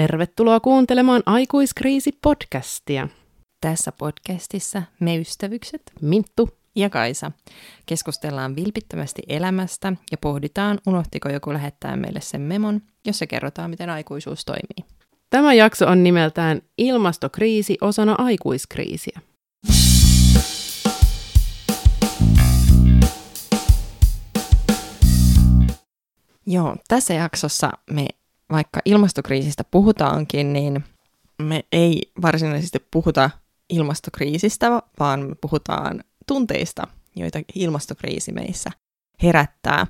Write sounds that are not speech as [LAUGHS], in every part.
Tervetuloa kuuntelemaan Aikuiskriisi-podcastia. Tässä podcastissa me ystävykset, Minttu ja Kaisa, keskustellaan vilpittömästi elämästä ja pohditaan, unohtiko joku lähettää meille sen memon, jossa kerrotaan, miten aikuisuus toimii. Tämä jakso on nimeltään Ilmastokriisi osana aikuiskriisiä. Joo, tässä jaksossa me, vaikka ilmastokriisistä puhutaankin, niin me ei varsinaisesti puhuta ilmastokriisistä, vaan me puhutaan tunteista, joita ilmastokriisi meissä herättää.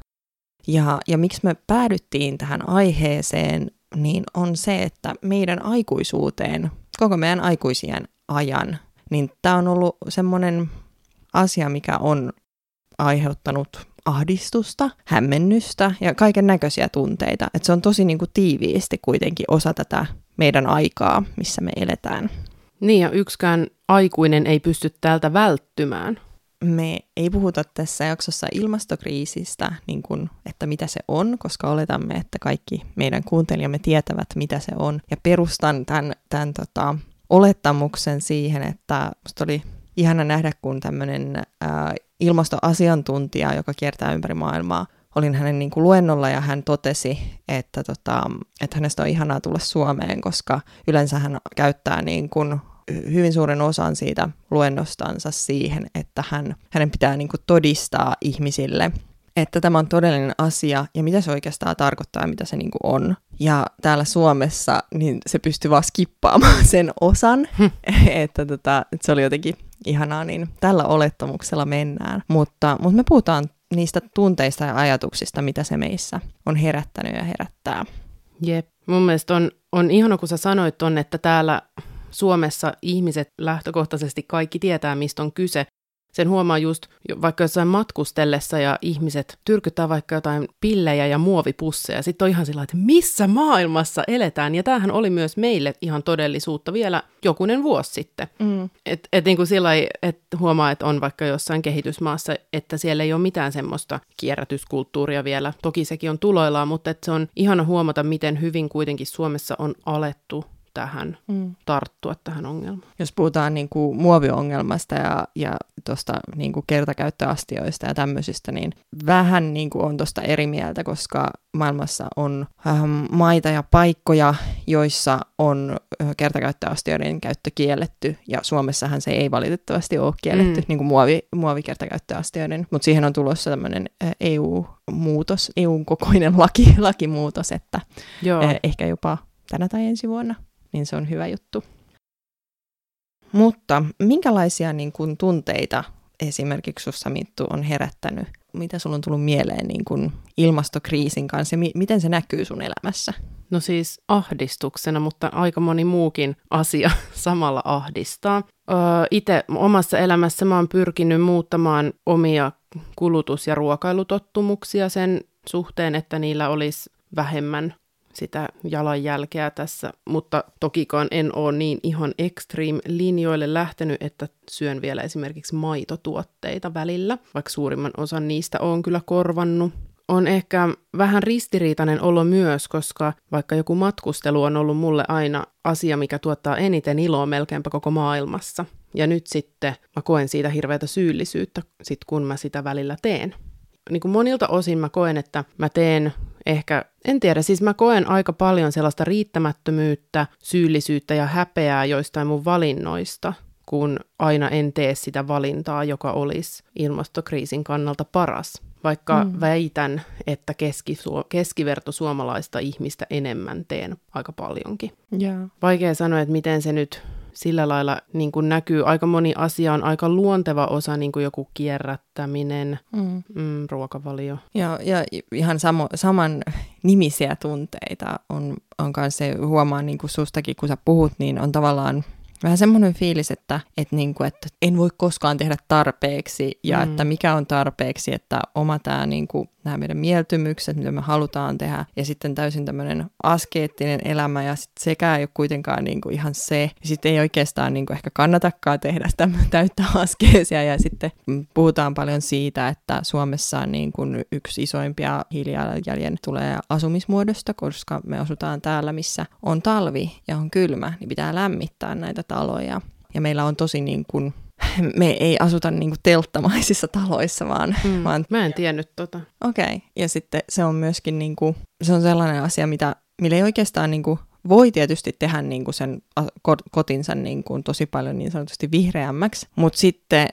Ja, ja miksi me päädyttiin tähän aiheeseen, niin on se, että meidän aikuisuuteen, koko meidän aikuisien ajan, niin tämä on ollut semmoinen asia, mikä on aiheuttanut ahdistusta, hämmennystä ja kaiken näköisiä tunteita. Et se on tosi niin kuin tiiviisti kuitenkin osa tätä meidän aikaa, missä me eletään. Niin ja yksikään aikuinen ei pysty täältä välttymään. Me ei puhuta tässä jaksossa ilmastokriisistä, niin kuin, että mitä se on, koska oletamme, että kaikki meidän kuuntelijamme tietävät, mitä se on. Ja perustan tämän, tämän tota, olettamuksen siihen, että musta oli ihana nähdä, kun tämmöinen ilmastoasiantuntija, joka kiertää ympäri maailmaa, olin hänen niin kuin luennolla ja hän totesi, että, tota, että hänestä on ihanaa tulla Suomeen, koska yleensä hän käyttää niin kuin hyvin suuren osan siitä luennostansa siihen, että hän, hänen pitää niin kuin todistaa ihmisille, että tämä on todellinen asia ja mitä se oikeastaan tarkoittaa ja mitä se niin kuin on. Ja täällä Suomessa niin se pystyi vaan skippaamaan [LAUGHS] sen osan, hm. että, tota, että se oli jotenkin ihanaa, niin tällä olettamuksella mennään. Mutta, mutta me puhutaan niistä tunteista ja ajatuksista, mitä se meissä on herättänyt ja herättää. Jep. Mun mielestä on, on ihana, kun sä sanoit ton, että täällä Suomessa ihmiset lähtökohtaisesti kaikki tietää, mistä on kyse, sen huomaa just vaikka jossain matkustellessa ja ihmiset tyrkyttää vaikka jotain pillejä ja muovipusseja. Sitten on ihan sillä että missä maailmassa eletään. Ja tämähän oli myös meille ihan todellisuutta vielä jokunen vuosi sitten. Mm. Että et niin kuin sillä et huomaa, että on vaikka jossain kehitysmaassa, että siellä ei ole mitään semmoista kierrätyskulttuuria vielä. Toki sekin on tuloillaan, mutta että se on ihana huomata, miten hyvin kuitenkin Suomessa on alettu tähän, mm. tarttua tähän ongelmaan. Jos puhutaan niin kuin muoviongelmasta ja, ja tuosta niin kuin kertakäyttöastioista ja tämmöisistä, niin vähän niin kuin on tuosta eri mieltä, koska maailmassa on ähm, maita ja paikkoja, joissa on äh, kertakäyttöastioiden käyttö kielletty, ja Suomessahan se ei valitettavasti ole kielletty, mm. niin kuin muovi, muovikertakäyttöastioiden, mutta siihen on tulossa tämmöinen äh, EU-muutos, EU-kokoinen [LAUGHS] laki, lakimuutos, että Joo. Äh, ehkä jopa tänä tai ensi vuonna niin se on hyvä juttu. Mutta minkälaisia niin kuin, tunteita esimerkiksi sussa Mittu on herättänyt? Mitä sulla on tullut mieleen niin kuin, ilmastokriisin kanssa ja mi- miten se näkyy sun elämässä? No siis ahdistuksena, mutta aika moni muukin asia [LAUGHS] samalla ahdistaa. Öö, Itse omassa elämässä mä oon pyrkinyt muuttamaan omia kulutus- ja ruokailutottumuksia sen suhteen, että niillä olisi vähemmän sitä jalanjälkeä tässä, mutta tokikaan en ole niin ihan extreme linjoille lähtenyt, että syön vielä esimerkiksi maitotuotteita välillä, vaikka suurimman osan niistä on kyllä korvannut. On ehkä vähän ristiriitainen olo myös, koska vaikka joku matkustelu on ollut mulle aina asia, mikä tuottaa eniten iloa melkeinpä koko maailmassa. Ja nyt sitten mä koen siitä hirveätä syyllisyyttä, sit kun mä sitä välillä teen niin kuin monilta osin mä koen, että mä teen ehkä, en tiedä, siis mä koen aika paljon sellaista riittämättömyyttä, syyllisyyttä ja häpeää joistain mun valinnoista, kun aina en tee sitä valintaa, joka olisi ilmastokriisin kannalta paras. Vaikka mm. väitän, että keskisuo- keskiverto suomalaista ihmistä enemmän teen aika paljonkin. Yeah. Vaikea sanoa, että miten se nyt sillä lailla niin kuin näkyy. Aika moni asia on aika luonteva osa, niin kuin joku kierrättäminen, mm. Mm, ruokavalio. Ja, ja ihan samo, saman nimisiä tunteita on, on kanssa se, huomaan niin kuin sustakin, kun sä puhut, niin on tavallaan vähän semmoinen fiilis, että, että, niin kuin, että en voi koskaan tehdä tarpeeksi ja mm. että mikä on tarpeeksi, että oma tämä niin kuin nämä meidän mieltymykset, mitä me halutaan tehdä, ja sitten täysin tämmöinen askeettinen elämä, ja sit sekään ei ole kuitenkaan niin kuin ihan se, ja sitten ei oikeastaan niin kuin ehkä kannatakaan tehdä sitä [LAUGHS] täyttä askeesia, ja sitten puhutaan paljon siitä, että Suomessa on niin kuin yksi isoimpia hiilijalanjäljen tulee asumismuodosta, koska me asutaan täällä, missä on talvi ja on kylmä, niin pitää lämmittää näitä taloja. Ja meillä on tosi niin kuin me ei asuta niinku telttamaisissa taloissa, vaan... Mm, vaan... Mä en tiennyt tota. Okei, okay. ja sitten se on myöskin niinku, se on sellainen asia, mitä, millä ei oikeastaan niinku voi tietysti tehdä niin kuin sen kotinsa niin kuin tosi paljon niin sanotusti vihreämmäksi, mutta sitten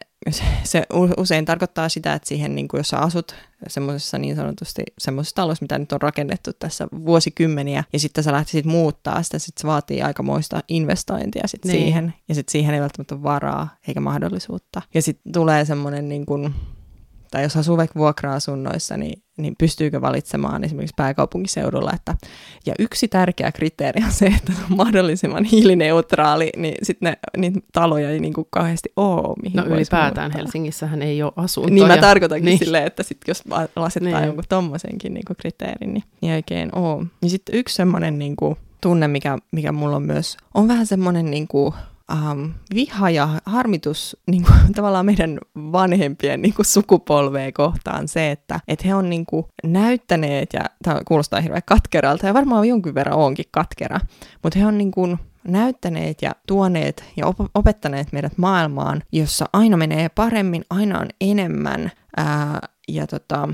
se usein tarkoittaa sitä, että siihen, niin kuin jos sä asut semmoisessa niin sanotusti semmoisessa talossa, mitä nyt on rakennettu tässä vuosikymmeniä, ja sitten sä lähtisit muuttaa sitä, sitten se vaatii aikamoista investointia sit niin. siihen, ja sitten siihen ei välttämättä ole varaa eikä mahdollisuutta. Ja sitten tulee semmoinen niin kuin, tai jos asuu vaikka vuokra-asunnoissa, niin, niin pystyykö valitsemaan esimerkiksi pääkaupunkiseudulla. Että, ja yksi tärkeä kriteeri on se, että se on mahdollisimman hiilineutraali, niin sitten niitä taloja ei niin kuin kauheasti ole. Mihin no ylipäätään muuttaa. Helsingissähän ei ole asuntoja. Niin mä tarkoitankin niin. silleen, että sit jos asettaa niin. jonkun tommosenkin niin kuin kriteerin, niin, niin oikein oo. Ja sitten yksi semmoinen niin kuin, tunne, mikä, mikä mulla on myös, on vähän semmoinen niin kuin, um, viha ja harmitus niin kuin, [LAUGHS] tavallaan meidän vanhempien niin kuin, sukupolvea kohtaan se, että et he on niin kuin, näyttäneet, ja tämä kuulostaa hirveän katkeralta, ja varmaan jonkin verran onkin katkera, mutta he on niin kuin, näyttäneet ja tuoneet ja op- opettaneet meidät maailmaan, jossa aina menee paremmin, aina on enemmän, ää, ja tota,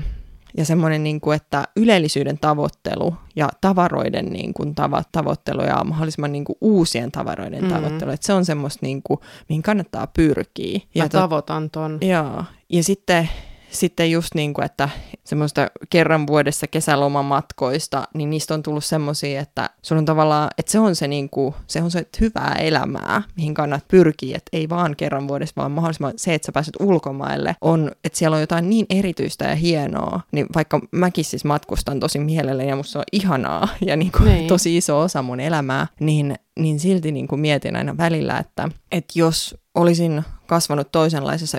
ja semmoinen, niin kuin, että ylellisyyden tavoittelu ja tavaroiden niin kuin, tava- tavoittelu ja mahdollisimman niin kuin, uusien tavaroiden mm-hmm. tavoittelu, että se on semmoista, niin kuin, mihin kannattaa pyrkiä. Ja Mä tavoitan ton. Joo, ja sitten sitten just niin kuin, että semmoista kerran vuodessa kesälomamatkoista, niin niistä on tullut semmoisia, että se on tavallaan, että se on se, niin kuin, se on se hyvää elämää, mihin kannat pyrkiä, että ei vaan kerran vuodessa, vaan mahdollisimman se, että sä pääset ulkomaille, on, että siellä on jotain niin erityistä ja hienoa, niin vaikka mäkin siis matkustan tosi mielelläni ja musta on ihanaa [LAUGHS] ja niin kuin niin. tosi iso osa mun elämää, niin niin silti niin kuin mietin aina välillä, että, että jos olisin kasvanut toisenlaisessa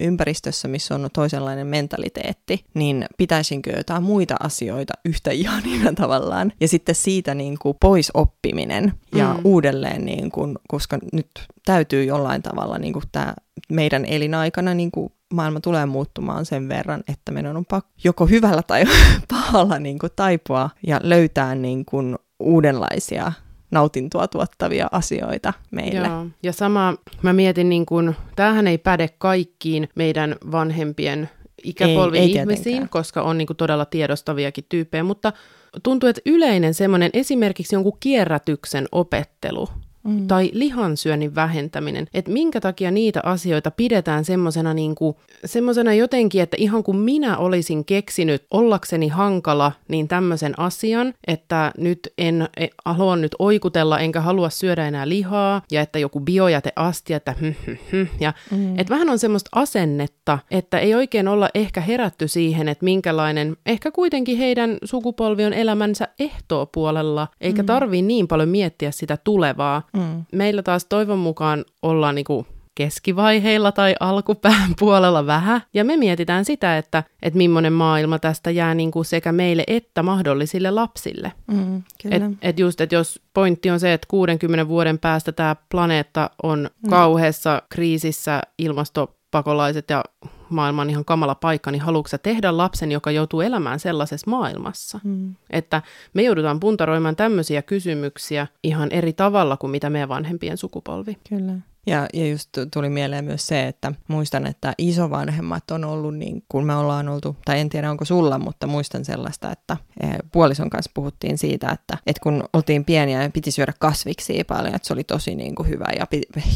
ympäristössä, missä on toisenlainen mentaliteetti, niin pitäisinkö jotain muita asioita yhtä ihanina tavallaan. Ja sitten siitä niin kuin pois oppiminen ja mm. uudelleen, niin kuin, koska nyt täytyy jollain tavalla niin kuin tämä meidän elinaikana niin kuin maailma tulee muuttumaan sen verran, että meidän on pakko joko hyvällä tai [LAUGHS] pahalla niin kuin taipua ja löytää niin kuin uudenlaisia nautintoa tuottavia asioita meille. Joo. Ja sama, mä mietin, niin kun, tämähän ei päde kaikkiin meidän vanhempien ikäpolvin ei, ei ihmisiin, tietenkään. koska on niin todella tiedostaviakin tyyppejä, mutta tuntuu, että yleinen semmoinen esimerkiksi jonkun kierrätyksen opettelu mm. tai lihansyönnin vähentäminen. Että minkä takia niitä asioita pidetään semmoisena niin semmosena jotenkin, että ihan kuin minä olisin keksinyt ollakseni hankala niin tämmöisen asian, että nyt en, en halua nyt oikutella enkä halua syödä enää lihaa ja että joku biojäte asti, että hm, hm, hm, ja mm. että vähän on semmoista asennetta, että ei oikein olla ehkä herätty siihen, että minkälainen ehkä kuitenkin heidän sukupolvi on elämänsä ehtoopuolella, eikä mm. tarvii niin paljon miettiä sitä tulevaa, Mm. Meillä taas toivon mukaan ollaan niinku keskivaiheilla tai alkupään [LAUGHS] puolella vähän. Ja me mietitään sitä, että, että millainen maailma tästä jää niin kuin sekä meille että mahdollisille lapsille. Mm, kyllä. Et, et just, että jos pointti on se, että 60 vuoden päästä tämä planeetta on mm. kauheassa kriisissä, ilmastopakolaiset ja maailman ihan kamala paikka, niin haluatko sä tehdä lapsen, joka joutuu elämään sellaisessa maailmassa? Mm. Että me joudutaan puntaroimaan tämmöisiä kysymyksiä ihan eri tavalla kuin mitä meidän vanhempien sukupolvi. Kyllä. Ja, ja just tuli mieleen myös se, että muistan, että isovanhemmat on ollut niin, kun me ollaan oltu, tai en tiedä onko sulla, mutta muistan sellaista, että eh, puolison kanssa puhuttiin siitä, että, että kun oltiin pieniä ja piti syödä kasviksia paljon, että se oli tosi niin kuin hyvä. Ja,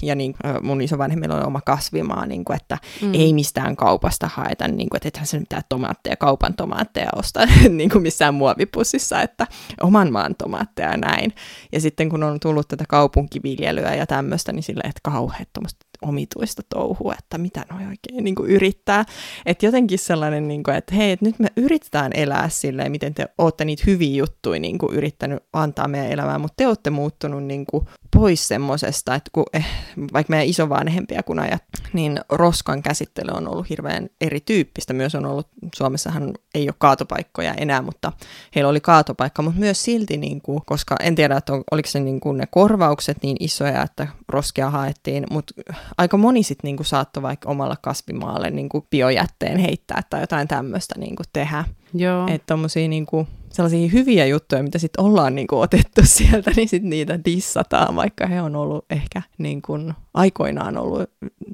ja niin, mun isovanhemmilla oli oma kasvimaa, niin kuin, että mm. ei mistään kaupasta haeta, niin kuin, että ethän se mitään tomaatteja, kaupan tomaatteja ostaa [LAUGHS] niin kuin missään muovipussissa, että oman maan tomaatteja ja näin. Ja sitten kun on tullut tätä kaupunkiviljelyä ja tämmöistä, niin silleen, että kauheattomasti omituista touhua, että mitä noi oikein niin kuin yrittää. Että jotenkin sellainen, niin kuin, että hei, että nyt me yritetään elää silleen, miten te olette niitä hyviä juttuja niin kuin yrittänyt antaa meidän elämään, mutta te olette muuttunut niin kuin pois semmosesta, että kun, eh, vaikka meidän isovanhempia kun ajat, niin roskan käsittely on ollut hirveän erityyppistä. Myös on ollut, Suomessahan ei ole kaatopaikkoja enää, mutta heillä oli kaatopaikka, mutta myös silti, niin kuin, koska en tiedä, että on, oliko se niin kuin ne korvaukset niin isoja, että roskia haettiin, mutta aika moni sitten niin saattoi vaikka omalla kasvimaalle niin kuin biojätteen heittää tai jotain tämmöistä niin kuin tehdä. Joo. Että tommosia niin kuin, sellaisia hyviä juttuja, mitä sitten ollaan niin kuin otettu [LAUGHS] sieltä, niin sitten niitä dissataan, vaikka he on ollut ehkä niin kuin aikoinaan ollut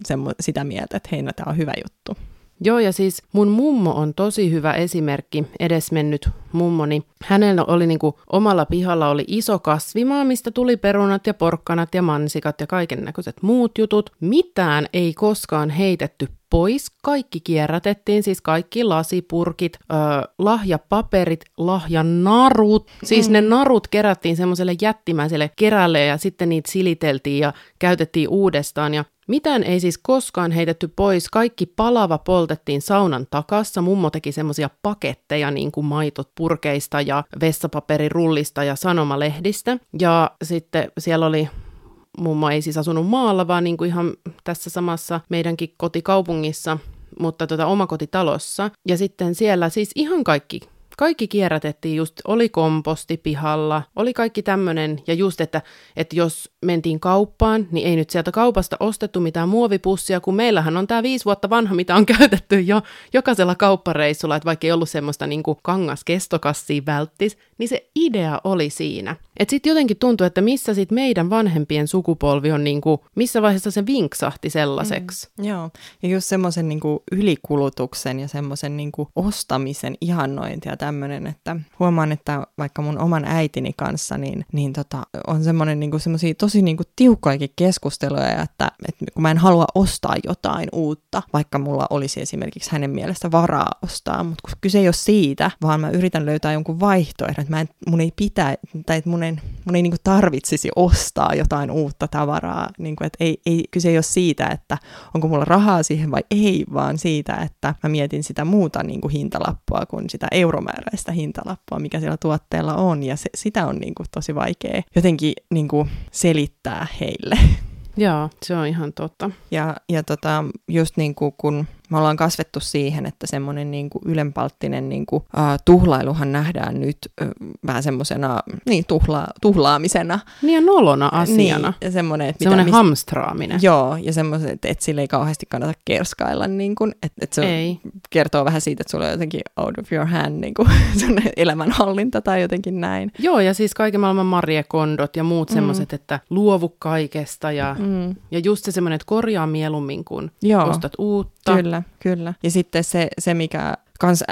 semmo- sitä mieltä, että hei, no, tämä on hyvä juttu. Joo, ja siis mun mummo on tosi hyvä esimerkki, edesmennyt mummoni. Hänellä oli niinku, omalla pihalla oli iso kasvimaa, mistä tuli perunat ja porkkanat ja mansikat ja kaiken näköiset muut jutut. Mitään ei koskaan heitetty pois. Kaikki kierrätettiin, siis kaikki lasipurkit, öö, lahjapaperit, lahjanarut. Siis mm. ne narut kerättiin semmoiselle jättimäiselle kerälle ja sitten niitä siliteltiin ja käytettiin uudestaan. Ja mitään ei siis koskaan heitetty pois, kaikki palava poltettiin saunan takassa. Mummo teki semmoisia paketteja niin kuin maitot purkeista ja vessapaperirullista ja sanomalehdistä. Ja sitten siellä oli mummo ei siis asunut maalla, vaan niin kuin ihan tässä samassa meidänkin kotikaupungissa, mutta tota omakotitalossa. Ja sitten siellä siis ihan kaikki kaikki kierrätettiin just, oli komposti pihalla, oli kaikki tämmöinen, ja just, että, että jos mentiin kauppaan, niin ei nyt sieltä kaupasta ostettu mitään muovipussia, kun meillähän on tämä viisi vuotta vanha, mitä on [LAUGHS] käytetty jo jokaisella kauppareissulla, että vaikka ei ollut semmoista niin kuin kangaskestokassia välttis, niin se idea oli siinä. Että sitten jotenkin tuntuu, että missä sitten meidän vanhempien sukupolvi on, niin kuin, missä vaiheessa se vinksahti sellaiseksi. Mm, joo, ja just semmoisen niin ylikulutuksen ja semmoisen niin ostamisen ihannointi ja tämmöinen, että huomaan, että vaikka mun oman äitini kanssa, niin, niin tota, on semmoinen niin tosi niin kuin tiukkoikin keskusteluja, että, että kun mä en halua ostaa jotain uutta, vaikka mulla olisi esimerkiksi hänen mielestä varaa ostaa, mutta kun kyse ei ole siitä, vaan mä yritän löytää jonkun vaihtoehdon, että mä en, mun ei pitää, tai että mun ei, mun ei niin kuin tarvitsisi ostaa jotain uutta tavaraa, niin kuin, että ei, ei, kyse ei ole siitä, että onko mulla rahaa siihen vai ei, vaan siitä, että mä mietin sitä muuta niin kuin hintalappua kuin sitä euromääräistä hintalappua, mikä siellä tuotteella on, ja se, sitä on niin kuin tosi vaikea jotenkin niin kuin selittää heille. Joo, se on ihan totta. Ja, ja tota, just niin kuin kun me ollaan kasvettu siihen, että semmoinen niin kuin ylenpalttinen niin kuin, uh, tuhlailuhan nähdään nyt uh, vähän semmoisena niin, tuhla, tuhlaamisena. Niin ja nolona asiana. Niin, ja semmoinen, että semmoinen mitä, hamstraaminen. Joo, ja semmoinen, että, että sille ei kauheasti kannata kerskailla, niin kuin, että, että se ei. kertoo vähän siitä, että sulla on jotenkin out of your hand [LAUGHS] niin kuin, elämänhallinta tai jotenkin näin. Joo, ja siis kaiken maailman marjekondot ja muut mm. semmoiset, että luovu kaikesta ja, mm. ja just se semmoinen, että korjaa mieluummin kuin Joo. ostat uutta. Kyllä, kyllä. Ja sitten se, se mikä kans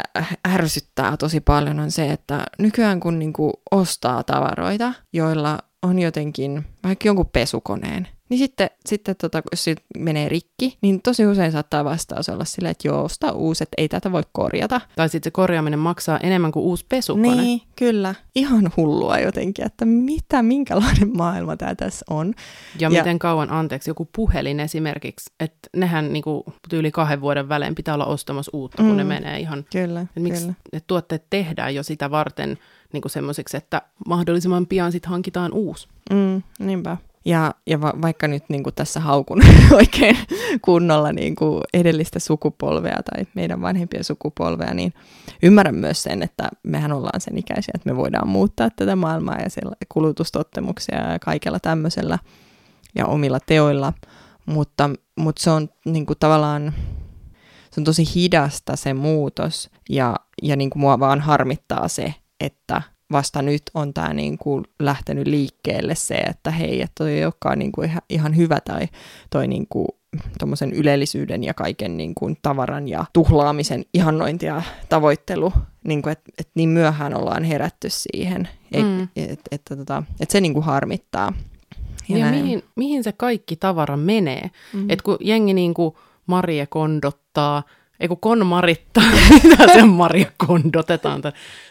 ärsyttää tosi paljon on se, että nykyään kun niinku ostaa tavaroita, joilla on jotenkin vaikka jonkun pesukoneen, niin sitten, sitten tota, jos se menee rikki, niin tosi usein saattaa vastaus olla silleen, että joo, ostaa uusi, että ei tätä voi korjata. Tai sitten se korjaaminen maksaa enemmän kuin uusi pesukone. Niin, kyllä. Ihan hullua jotenkin, että mitä, minkälainen [LAUGHS] maailma tämä tässä on. Ja, ja miten kauan, anteeksi, joku puhelin esimerkiksi, että nehän niinku, yli kahden vuoden välein pitää olla ostamassa uutta, kun mm, ne menee ihan... Kyllä, että miksi kyllä. Ne tuotteet tehdään jo sitä varten niin semmoiseksi, että mahdollisimman pian sitten hankitaan uusi. Mm, niinpä. Ja, ja va, vaikka nyt niin kuin tässä haukun [LAUGHS] oikein kunnolla niin kuin edellistä sukupolvea tai meidän vanhempien sukupolvea, niin ymmärrän myös sen, että mehän ollaan sen ikäisiä, että me voidaan muuttaa tätä maailmaa ja kulutustottemuksia ja kaikella tämmöisellä ja omilla teoilla, mutta, mutta se on niin kuin tavallaan se on tosi hidasta se muutos ja, ja niin kuin mua vaan harmittaa se, että vasta nyt on tämä niin kuin lähtenyt liikkeelle se, että hei, että toi ei olekaan niin kuin ihan, hyvä tai toi niin kuin tuommoisen ylellisyyden ja kaiken niin kuin tavaran ja tuhlaamisen ihannointi ja tavoittelu, niin kuin, että, että niin myöhään ollaan herätty siihen, mm. että et, et, tota, et se niin kuin harmittaa. Ja, ja mihin, mihin se kaikki tavara menee? Mm-hmm. Että kun jengi niin kuin Marie kondottaa ei kun konmarittaa, [LAUGHS] mitä se Maria kondotetaan.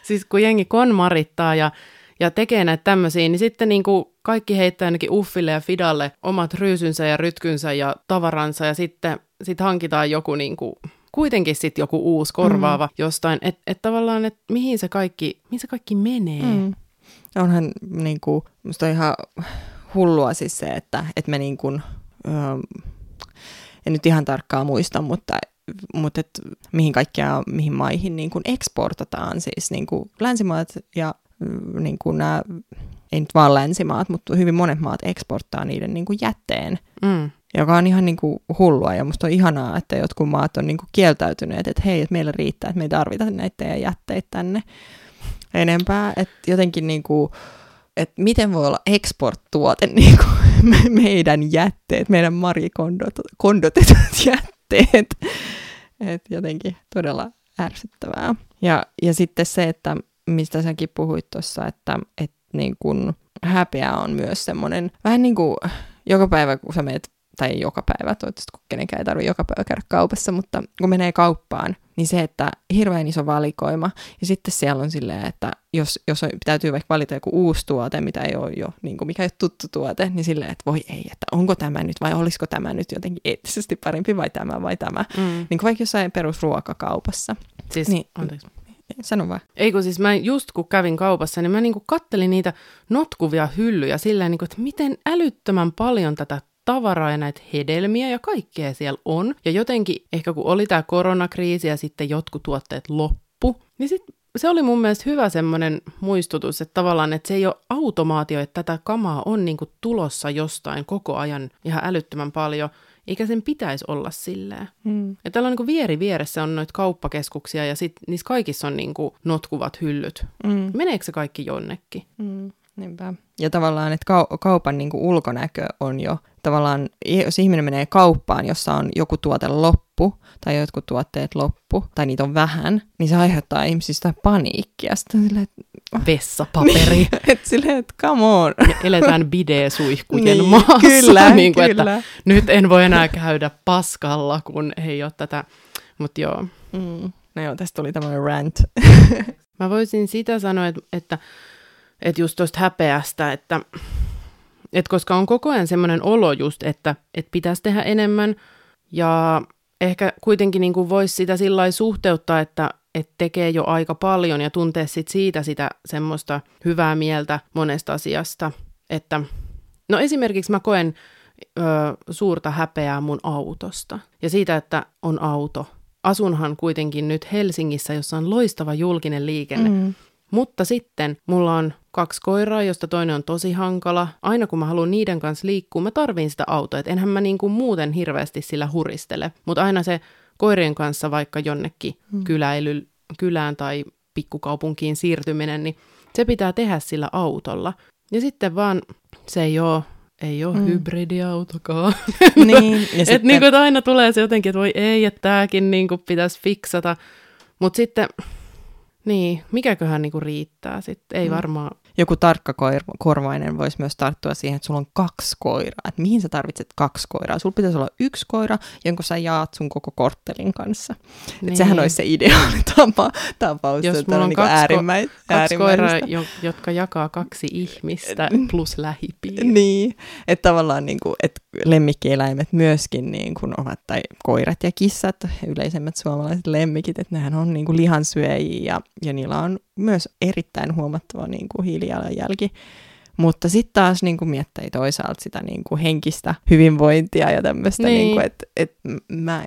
Siis kun jengi konmarittaa ja, ja tekee näitä tämmöisiä, niin sitten niin kuin kaikki heittää ainakin Uffille ja Fidalle omat ryysynsä ja rytkynsä ja tavaransa ja sitten sit hankitaan joku niin kuin, kuitenkin sitten joku uusi korvaava mm. jostain. Että et tavallaan, että mihin se kaikki, mihin se kaikki menee. Mm. Onhan niin kuin, musta on ihan hullua siis se, että, että me niin kuin, öö, en nyt ihan tarkkaan muista, mutta, mutta et mihin kaikkia, mihin maihin niin kuin eksportataan siis niin kuin länsimaat ja niin kuin nämä, ei nyt vaan länsimaat, mutta hyvin monet maat eksporttaa niiden niin kuin jätteen, mm. joka on ihan niin kuin hullua ja musta on ihanaa, että jotkut maat on niin kuin kieltäytyneet, että hei, että meillä riittää, että me ei tarvita näitä jätteitä tänne enempää, että jotenkin niin kuin, että miten voi olla export-tuote [LAUGHS] niin kuin meidän jätteet, meidän marikondotetut [LAUGHS] jätteet. [LAUGHS] Et jotenkin todella ärsyttävää. Ja, ja sitten se, että mistä säkin puhuit tuossa, että, että niin kun häpeä on myös semmoinen, vähän niin kuin joka päivä, kun sä meet tai joka päivä, toivottavasti kun kenenkään ei tarvitse joka päivä käydä kaupassa, mutta kun menee kauppaan, niin se, että hirveän iso valikoima, ja sitten siellä on silleen, että jos, jos on, täytyy vaikka valita joku uusi tuote, mitä ei ole jo, niin kuin mikä ei ole tuttu tuote, niin silleen, että voi ei, että onko tämä nyt vai olisiko tämä nyt jotenkin eettisesti parempi vai tämä vai tämä. Mm. Niin kuin vaikka jossain perusruokakaupassa. Siis, niin, anteeksi. Sano vaan. Ei kun siis mä just kun kävin kaupassa, niin mä niinku kattelin niitä notkuvia hyllyjä silleen, niinku, että miten älyttömän paljon tätä tavaraa ja näitä hedelmiä ja kaikkea siellä on. Ja jotenkin ehkä kun oli tämä koronakriisi ja sitten jotkut tuotteet loppu, niin sitten se oli mun mielestä hyvä semmoinen muistutus, että tavallaan, että se ei ole automaatio, että tätä kamaa on niinku tulossa jostain koko ajan ihan älyttömän paljon, eikä sen pitäisi olla silleen. Mm. Ja täällä on niinku vieri vieressä on noita kauppakeskuksia ja sit niissä kaikissa on niinku notkuvat hyllyt. Mm. Meneekö se kaikki jonnekin? Mm. Niinpä. Ja tavallaan, että kaupan niin kuin ulkonäkö on jo, tavallaan, jos ihminen menee kauppaan, jossa on joku tuote loppu, tai jotkut tuotteet loppu, tai niitä on vähän, niin se aiheuttaa ihmisistä paniikkia. Sitten silleen, että... Vessapaperi. [LAUGHS] Niin, että silleen, että come on. Ja eletään bide-suihkujen niin, maassa. [LAUGHS] Kyllä, [LAUGHS] niin kuin, kyllä. Että nyt en voi enää käydä paskalla, kun ei ole tätä. Mutta joo. Mm. No joo, tästä tuli tämmöinen rant. Mä voisin sitä sanoa, että, että että just tuosta häpeästä, että, että koska on koko ajan semmoinen olo just, että, että pitäisi tehdä enemmän ja ehkä kuitenkin niin voisi sitä sillä suhteuttaa, että, että tekee jo aika paljon ja tuntee sit siitä sitä semmoista hyvää mieltä monesta asiasta, että no esimerkiksi mä koen ö, suurta häpeää mun autosta ja siitä, että on auto. Asunhan kuitenkin nyt Helsingissä, jossa on loistava julkinen liikenne. Mm. Mutta sitten mulla on kaksi koiraa, josta toinen on tosi hankala. Aina kun mä haluan niiden kanssa liikkua, mä tarviin sitä autoa. Et enhän mä niinku muuten hirveästi sillä huristele. Mutta aina se koirien kanssa vaikka jonnekin hmm. kyläily, kylään tai pikkukaupunkiin siirtyminen, niin se pitää tehdä sillä autolla. Ja sitten vaan se ei ole ei ole mm. hybridiautokaan. [LAUGHS] Niin, ja [LAUGHS] sitten... et niinku, että aina tulee se jotenkin, että voi ei, että tämäkin niinku pitäisi fiksata. Mutta sitten niin, mikäköhän niinku riittää sitten, ei mm. varmaan. Joku tarkka korvainen voisi myös tarttua siihen, että sulla on kaksi koiraa. Että mihin sä tarvitset kaksi koiraa? Sulla pitäisi olla yksi koira, jonka sä jaat sun koko korttelin kanssa. Niin. Et sehän olisi se ideaali [LAUGHS] tapa, tapaus. Jos mulla on niin kaksi, äärimmäi, kaksi koiraa, jo, jotka jakaa kaksi ihmistä [LAUGHS] plus lähipiiri. Niin, että tavallaan niin kuin, että lemmikkieläimet myöskin niin kuin ovat, tai koirat ja kissat, yleisemmät suomalaiset lemmikit, että nehän on niin kuin lihansyöjiä ja, ja niillä on myös erittäin huomattava niin kuin hiilijalanjälki. Mutta sitten taas niin kuin miettii toisaalta sitä niin kuin henkistä hyvinvointia ja tämmöistä, niin. niin että et mä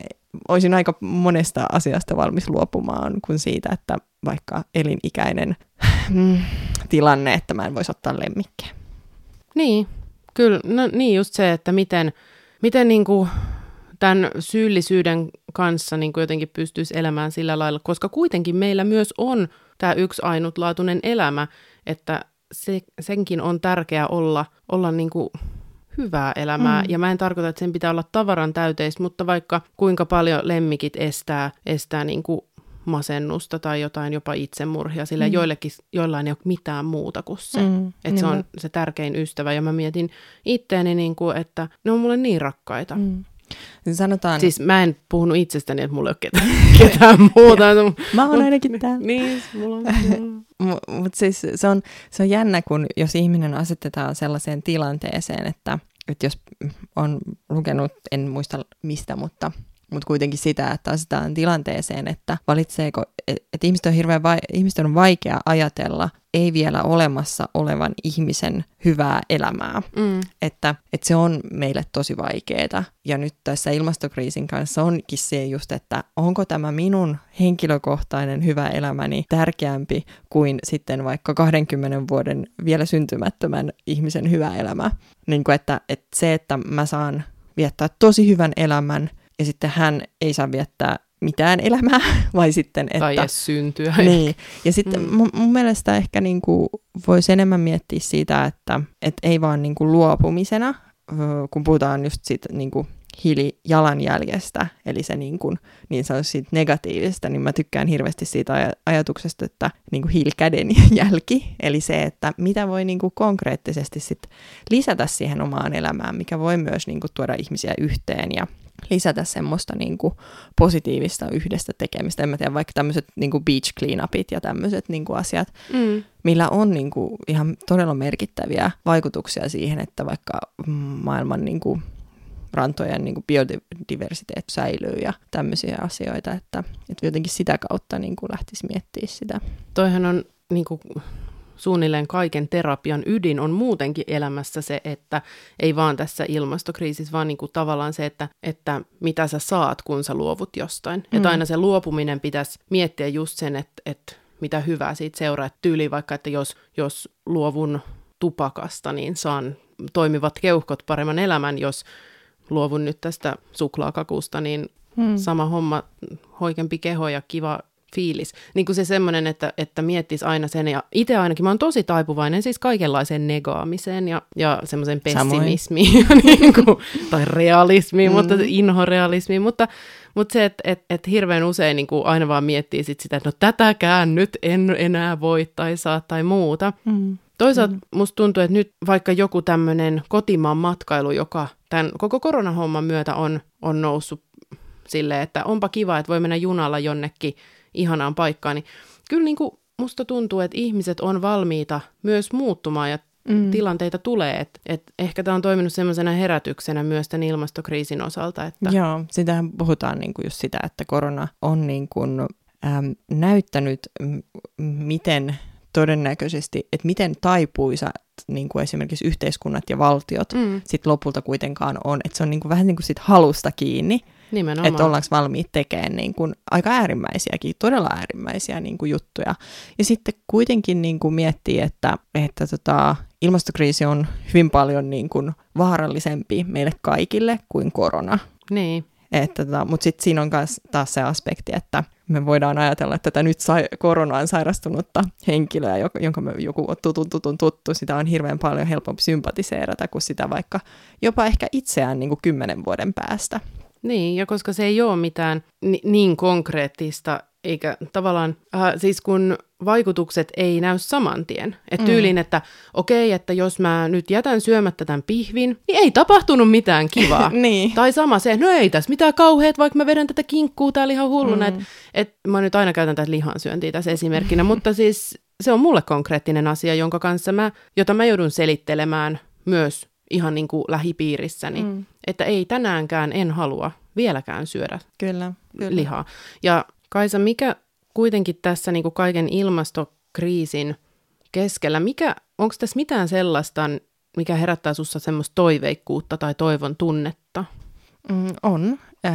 olisin aika monesta asiasta valmis luopumaan kuin siitä, että vaikka elinikäinen [LAUGHS] mm, tilanne, että mä en voisi ottaa lemmikkiä. Niin, kyllä, no niin just se, että miten, miten niin kuin tämän syyllisyyden kanssa niin kuin jotenkin pystyisi elämään sillä lailla, koska kuitenkin meillä myös on tämä yksi ainutlaatuinen elämä, että se, senkin on tärkeää olla, olla niin kuin hyvää elämää. Mm. Ja mä en tarkoita, että sen pitää olla tavaran täyteistä, mutta vaikka kuinka paljon lemmikit estää, estää niin kuin masennusta tai jotain jopa itsemurhia, sillä mm. joillekin, joillain ei ole mitään muuta kuin se. Mm, että se on se tärkein ystävä. Ja mä mietin itteeni, niin kuin, että ne on mulle niin rakkaita. Mm. Niin sanotaan... Siis mä en puhunut itsestäni, että mulla ei ole ketään, [LAUGHS] ketään muuta. mä oon ainakin täällä. niin, mulla on. [LAUGHS] Mutta siis se on, se on jännä, kun jos ihminen asetetaan sellaiseen tilanteeseen, että, että jos on lukenut, en muista mistä, mutta mutta kuitenkin sitä, että asetetaan tilanteeseen, että valitseeko, että ihmisten on, hirveän vai, ihmisten on vaikea ajatella ei vielä olemassa olevan ihmisen hyvää elämää. Mm. Että, että se on meille tosi vaikeaa. Ja nyt tässä ilmastokriisin kanssa onkin se just, että onko tämä minun henkilökohtainen hyvä elämäni tärkeämpi kuin sitten vaikka 20 vuoden vielä syntymättömän ihmisen hyvä elämä. Niin kuin että, että se, että mä saan viettää tosi hyvän elämän – ja sitten hän ei saa viettää mitään elämää, [LAUGHS] vai sitten, että... Tai edes syntyä. Niin, ja sitten mm. mun, mun mielestä ehkä niin kuin voisi enemmän miettiä siitä, että, että ei vaan niin kuin luopumisena, kun puhutaan just siitä niin kuin hiilijalanjäljestä, eli se niin, kuin, niin sanotusti siitä negatiivista, niin mä tykkään hirveästi siitä ajatuksesta, että niin kuin hiilikäden [LAUGHS] jälki, eli se, että mitä voi niin kuin konkreettisesti sit lisätä siihen omaan elämään, mikä voi myös niin kuin tuoda ihmisiä yhteen ja lisätä semmoista niin kuin positiivista yhdestä tekemistä. En mä tiedä, vaikka tämmöiset niin kuin beach cleanupit ja tämmöiset niin kuin asiat, mm. millä on niin kuin ihan todella merkittäviä vaikutuksia siihen, että vaikka maailman niin kuin rantojen niin kuin biodiversiteetti säilyy ja tämmöisiä asioita, että, että jotenkin sitä kautta niin kuin lähtisi miettimään sitä. Toihan on niin kuin suunnilleen kaiken terapian ydin on muutenkin elämässä se, että ei vaan tässä ilmastokriisissä, vaan niin kuin tavallaan se, että, että mitä sä saat, kun sä luovut jostain. Mm. Että aina se luopuminen pitäisi miettiä just sen, että, että mitä hyvää siitä seuraa. Että tyyli vaikka, että jos, jos luovun tupakasta, niin saan toimivat keuhkot paremman elämän, jos luovun nyt tästä suklaakakusta, niin hmm. sama homma, hoikempi keho ja kiva fiilis. Niin kuin se semmoinen, että, että miettisi aina sen, ja itse ainakin mä oon tosi taipuvainen siis kaikenlaiseen negaamiseen ja, ja semmoisen pessimismiin, [LAUGHS] niin kuin, tai realismiin, mm. mutta inhorealismiin, mutta, mutta se, että et, et hirveän usein niin aina vaan miettii sit sitä, että no tätäkään nyt en enää voi tai saa tai muuta. Mm. Toisaalta mm. musta tuntuu, että nyt vaikka joku tämmöinen kotimaan matkailu, joka tämän koko koronahomman myötä on, on noussut silleen, että onpa kiva, että voi mennä junalla jonnekin ihanaan paikkaan, niin kyllä niin kuin musta tuntuu, että ihmiset on valmiita myös muuttumaan ja mm. tilanteita tulee. Et, et ehkä tämä on toiminut semmoisena herätyksenä myös tämän ilmastokriisin osalta. Että... Joo, sitähän puhutaan niin kuin just sitä, että korona on niin kuin, äm, näyttänyt, m- miten todennäköisesti, että miten taipuisa niin kuin esimerkiksi yhteiskunnat ja valtiot mm. sit lopulta kuitenkaan on. Että se on niin kuin, vähän niin kuin sit halusta kiinni. Nimenomaan. Että ollaanko valmiit tekemään niin kuin aika äärimmäisiäkin, todella äärimmäisiä niin kuin juttuja. Ja sitten kuitenkin niin kuin miettii, että, että tota, ilmastokriisi on hyvin paljon niin kuin vaarallisempi meille kaikille kuin korona. Niin. Että tota, mutta sitten siinä on myös taas se aspekti, että me voidaan ajatella, että tätä nyt sai, koronaan sairastunutta henkilöä, jonka me joku on tutun, tutun tuttu, sitä on hirveän paljon helpompi sympatiseerata kuin sitä vaikka jopa ehkä itseään niin kuin kymmenen vuoden päästä. Niin, ja koska se ei ole mitään ni- niin konkreettista, eikä tavallaan, äh, siis kun vaikutukset ei näy saman tien. Että mm. tyyliin, että okei, okay, että jos mä nyt jätän syömättä tämän pihvin, niin ei tapahtunut mitään kivaa. [LAUGHS] niin. Tai sama se, no ei tässä mitään kauheat, vaikka mä vedän tätä kinkkuu täällä ihan hulluna. Mm. Että et mä nyt aina käytän tätä lihansyöntiä tässä esimerkkinä, [LAUGHS] mutta siis se on mulle konkreettinen asia, jonka kanssa mä, jota mä joudun selittelemään myös ihan niin kuin lähipiirissäni, mm. että ei tänäänkään en halua vieläkään syödä kyllä, kyllä. lihaa. Ja Kaisa, mikä kuitenkin tässä niin kuin kaiken ilmastokriisin keskellä, mikä, onko tässä mitään sellaista, mikä herättää sinussa semmoista toiveikkuutta tai toivon tunnetta? Mm, on. Äh,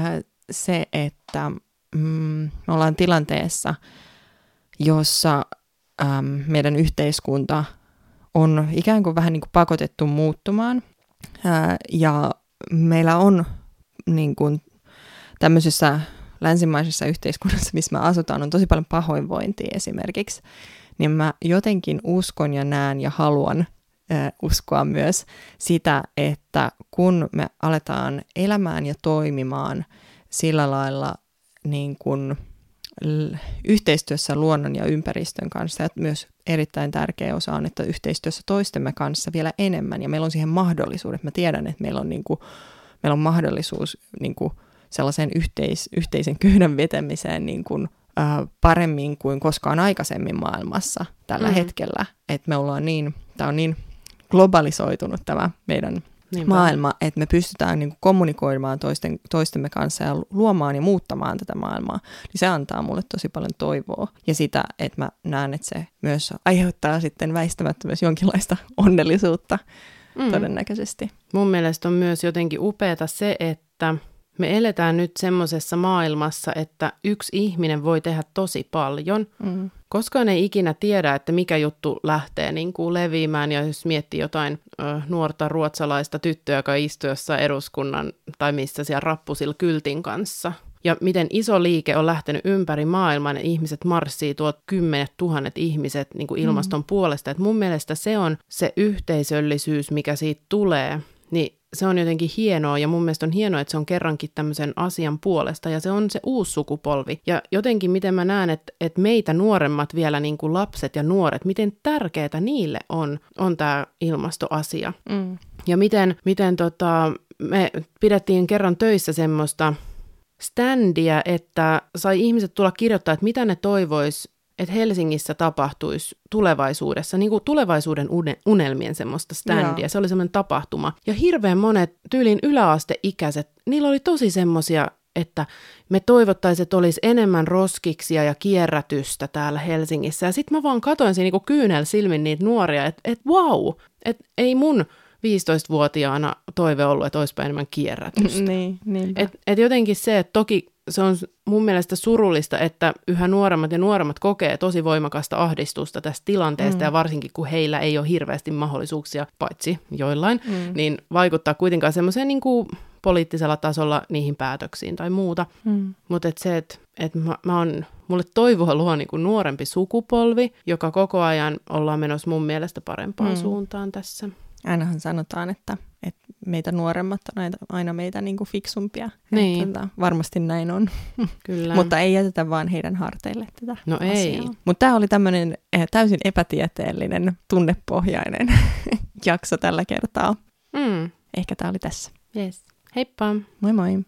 se, että mm, me ollaan tilanteessa, jossa ähm, meidän yhteiskunta on ikään kuin vähän niin kuin pakotettu muuttumaan. Ja meillä on niin kuin tämmöisessä länsimaisessa yhteiskunnassa, missä me asutaan, on tosi paljon pahoinvointia esimerkiksi, niin mä jotenkin uskon ja näen ja haluan uskoa myös sitä, että kun me aletaan elämään ja toimimaan sillä lailla niin kuin yhteistyössä luonnon ja ympäristön kanssa, ja myös erittäin tärkeä osa on, että yhteistyössä toistemme kanssa vielä enemmän, ja meillä on siihen mahdollisuudet. Mä tiedän, että meillä on, niin kuin, meillä on mahdollisuus niin kuin, sellaiseen yhteis, yhteisen kyynän vetämiseen niin kuin, äh, paremmin kuin koskaan aikaisemmin maailmassa tällä mm. hetkellä. Että me ollaan niin, tämä on niin globalisoitunut tämä meidän Niinpä. maailma, että me pystytään niin kuin kommunikoimaan toisten, toistemme kanssa ja luomaan ja muuttamaan tätä maailmaa, niin se antaa mulle tosi paljon toivoa. Ja sitä, että mä näen, että se myös aiheuttaa sitten väistämättä myös jonkinlaista [LAUGHS] onnellisuutta mm. todennäköisesti. Mun mielestä on myös jotenkin upeata se, että me eletään nyt semmoisessa maailmassa, että yksi ihminen voi tehdä tosi paljon. Mm. Koskaan ei ikinä tiedä, että mikä juttu lähtee niin kuin leviämään. Ja jos miettii jotain ö, nuorta ruotsalaista tyttöä, joka istuu jossain eduskunnan tai missä siellä rappusilla kyltin kanssa, ja miten iso liike on lähtenyt ympäri maailman ja ihmiset marssii tuolta kymmenet tuhannet ihmiset niin kuin ilmaston mm. puolesta. Et mun mielestä se on se yhteisöllisyys, mikä siitä tulee. Niin se on jotenkin hienoa ja mun mielestä on hienoa, että se on kerrankin tämmöisen asian puolesta ja se on se uusi sukupolvi. Ja jotenkin miten mä näen, että, että meitä nuoremmat vielä niin kuin lapset ja nuoret, miten tärkeää niille on, on tämä ilmastoasia. Mm. Ja miten, miten tota, me pidettiin kerran töissä semmoista standia, että sai ihmiset tulla kirjoittaa, että mitä ne toivois että Helsingissä tapahtuisi tulevaisuudessa, niin kuin tulevaisuuden unelmien semmoista standia. Joo. Se oli semmoinen tapahtuma. Ja hirveän monet tyylin yläasteikäiset, niillä oli tosi semmoisia, että me toivottaisiin, että olisi enemmän roskiksia ja kierrätystä täällä Helsingissä. Ja sitten mä vaan katoin siinä niin kyynel silmin niitä nuoria, että et, wow, että ei mun 15-vuotiaana toive ollut, että olisipa enemmän kierrätystä. [LAUGHS] Niin, et, et jotenkin se, että toki se on mun mielestä surullista, että yhä nuoremmat ja nuoremmat kokee tosi voimakasta ahdistusta tästä tilanteesta, mm. ja varsinkin kun heillä ei ole hirveästi mahdollisuuksia, paitsi joillain, mm. niin vaikuttaa kuitenkaan semmoiseen niin kuin poliittisella tasolla niihin päätöksiin tai muuta. Mm. Mutta et se, että et mä, mä on, mulle toivoa luo niin kuin nuorempi sukupolvi, joka koko ajan ollaan menossa mun mielestä parempaan mm. suuntaan tässä. Ainahan sanotaan, että, että meitä nuoremmat on aina meitä niin kuin fiksumpia. Niin. Että, tota, varmasti näin on. [LAUGHS] Kyllä. Mutta ei jätetä vaan heidän harteille tätä No asiaa. ei. Mutta tämä oli tämmöinen eh, täysin epätieteellinen, tunnepohjainen [LAUGHS] jakso tällä kertaa. Mm. Ehkä tämä oli tässä. Yes. Heippa! Moi moi!